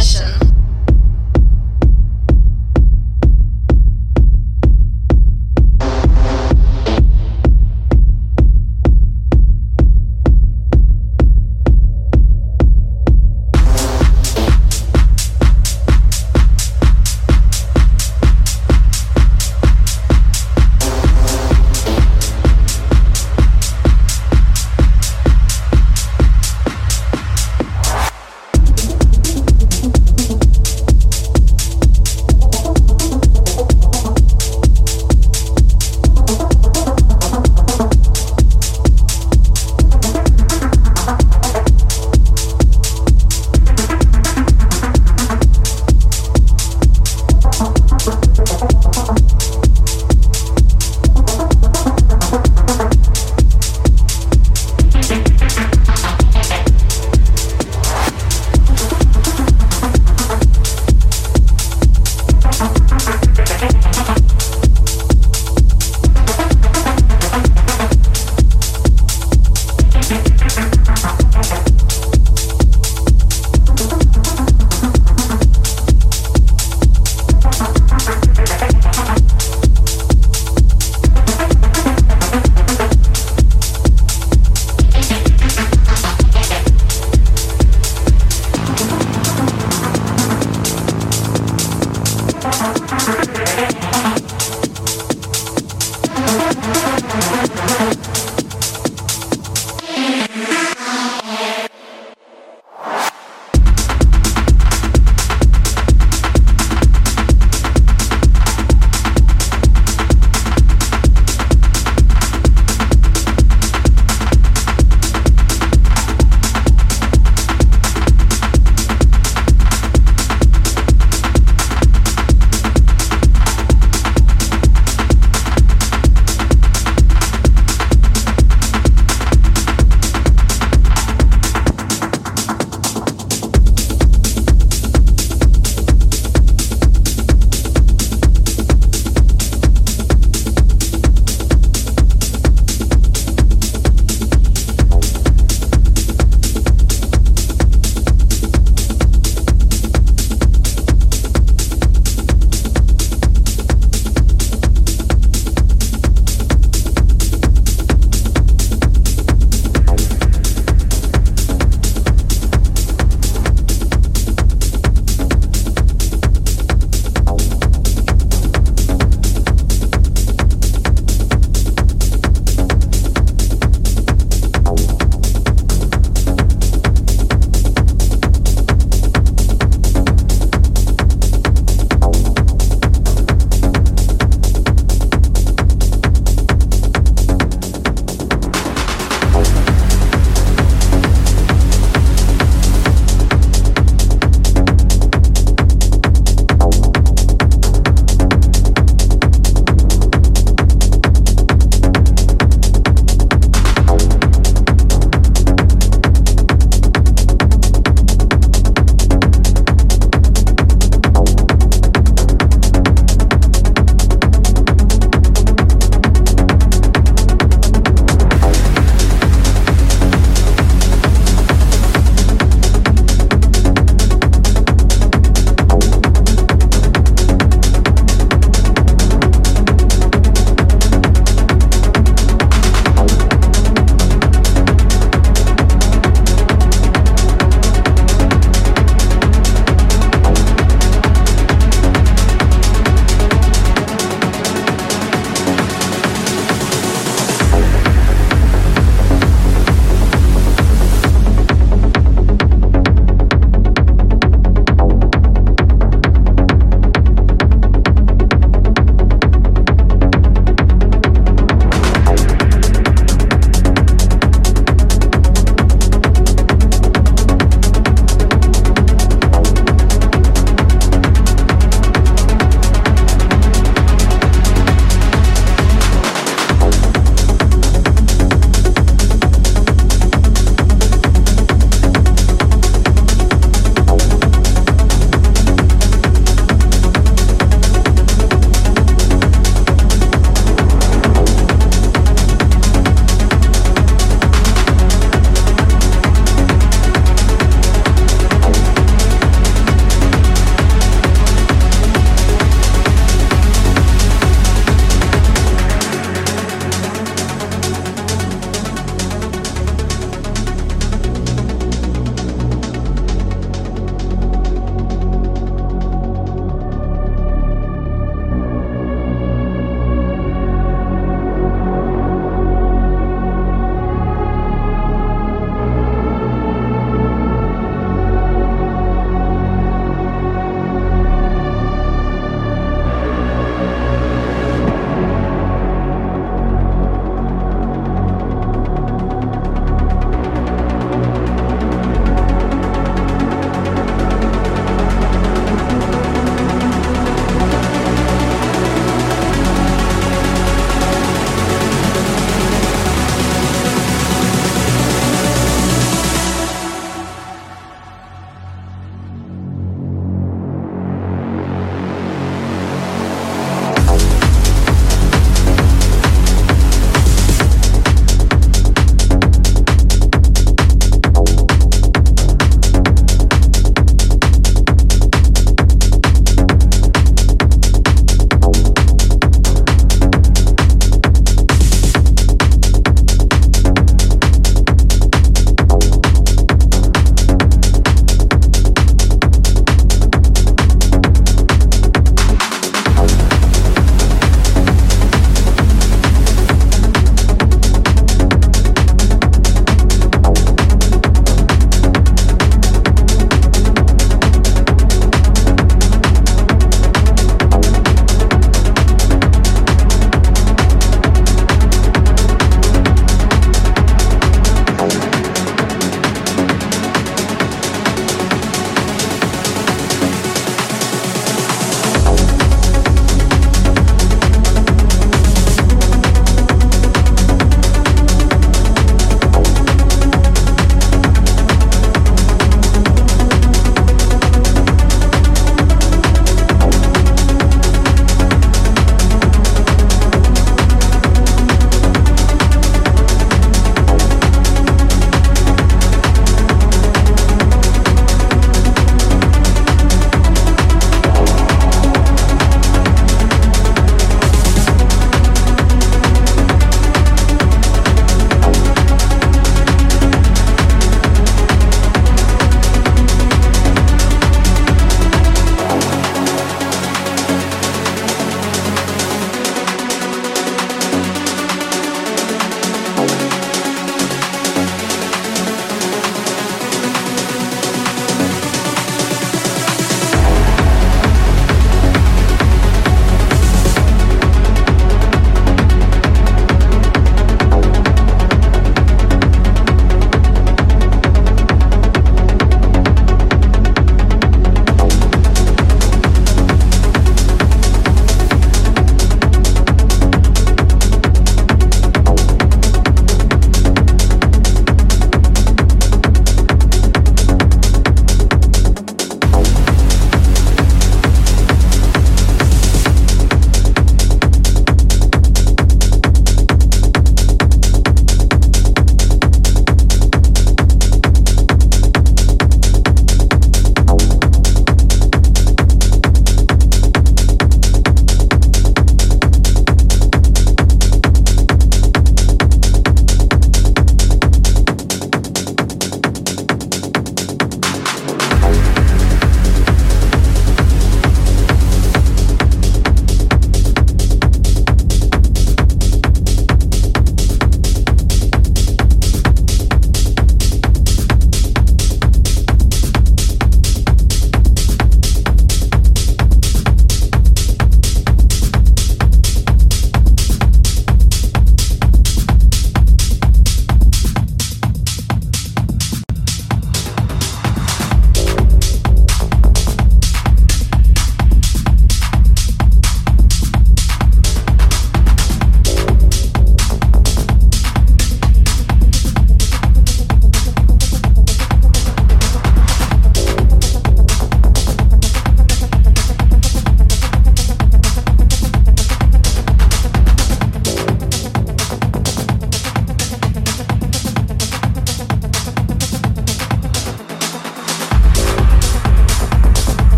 session.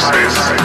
cyberspace.